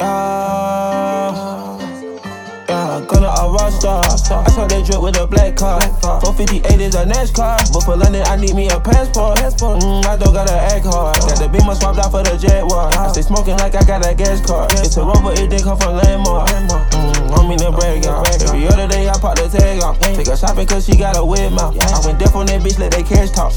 Yeah. Yeah, Gunna a rock. I saw that drip with a black car. 458 is a NASCAR. But for London, I need me a passport. Mm, I don't gotta act hard. Got the beamer swapped out for the Jaguar. I stay smoking like I got a gas card. It's a rover, it did come from Landmark. Mm, I mean to brag out. Every other day, I pop the tag off. Take her shopping cause she got a weird mouth. I went deaf on that bitch, let they cash talk.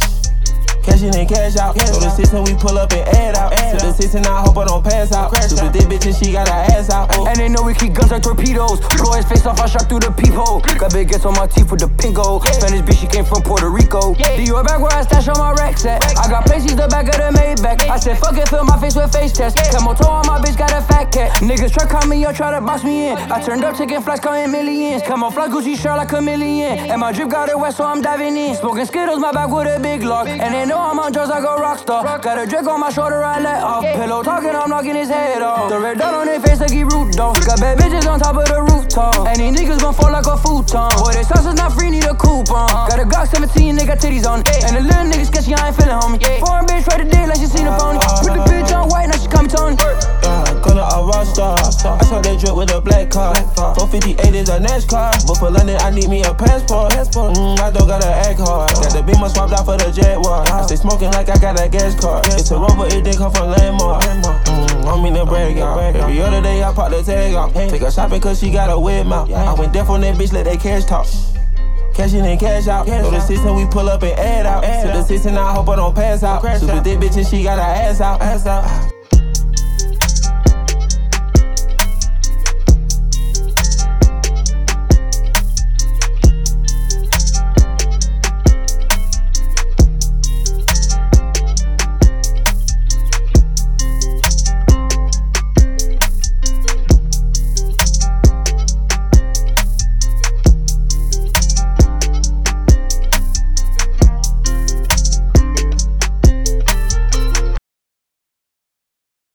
Cash in and cash out. So the system we pull up and add out. To the system I hope I don't pass out. Stupid dick bitch and she got her ass out. And they know we keep guns like torpedoes. Blow his face off, I shot through the peephole. Got big gets on my teeth with the pinko. Spanish bitch, she came from Puerto Rico. Do you back where I stash all my racks at? I got places the back of the Maybach. I said, fuck it, fill my face with face test. Camo toe on my bitch, got a fat cat. Niggas try call me up, try to box me in. I turned up, taking flights, calling millions. Come on, fly Gucci shirt like a million. And my drip got it wet, so I'm diving in. Smoking Skittles, my back with a big lock. And they know I'm on drugs, like a rock star. Got a drink on my shoulder, I let off. Pillow talking, I'm knocking his head off. The red dot on their face, like he root dog. Got bad bitches on top of the rooftop. And these niggas gon' fall like a futon. Boy, this sauce is not free, need a coupon. Got a Glock 17, they got titties on it. And the little niggas sketchy, I ain't feeling homie. Foreign bitch, right to dick like she seen a pony. Put the bitch on white, now she call me Tony. Yeah, Gunna a rock star. I saw that drip with a black car. 458 is a NASCAR. But for London, I need me a passport. Mm, I don't gotta act hard. Got the beamer swapped out for the Jaguar. I stay smoking like I got a gas card. It's a rover, it did come from Landmark. Mm, I pop the tag off. Take her shopping cause she got a weird mouth. I went deaf on that bitch, let they cash talk. Cash in and cash out. So the system we pull up and add out. To the system, I hope I don't pass out. Super thick bitch and she got her ass out.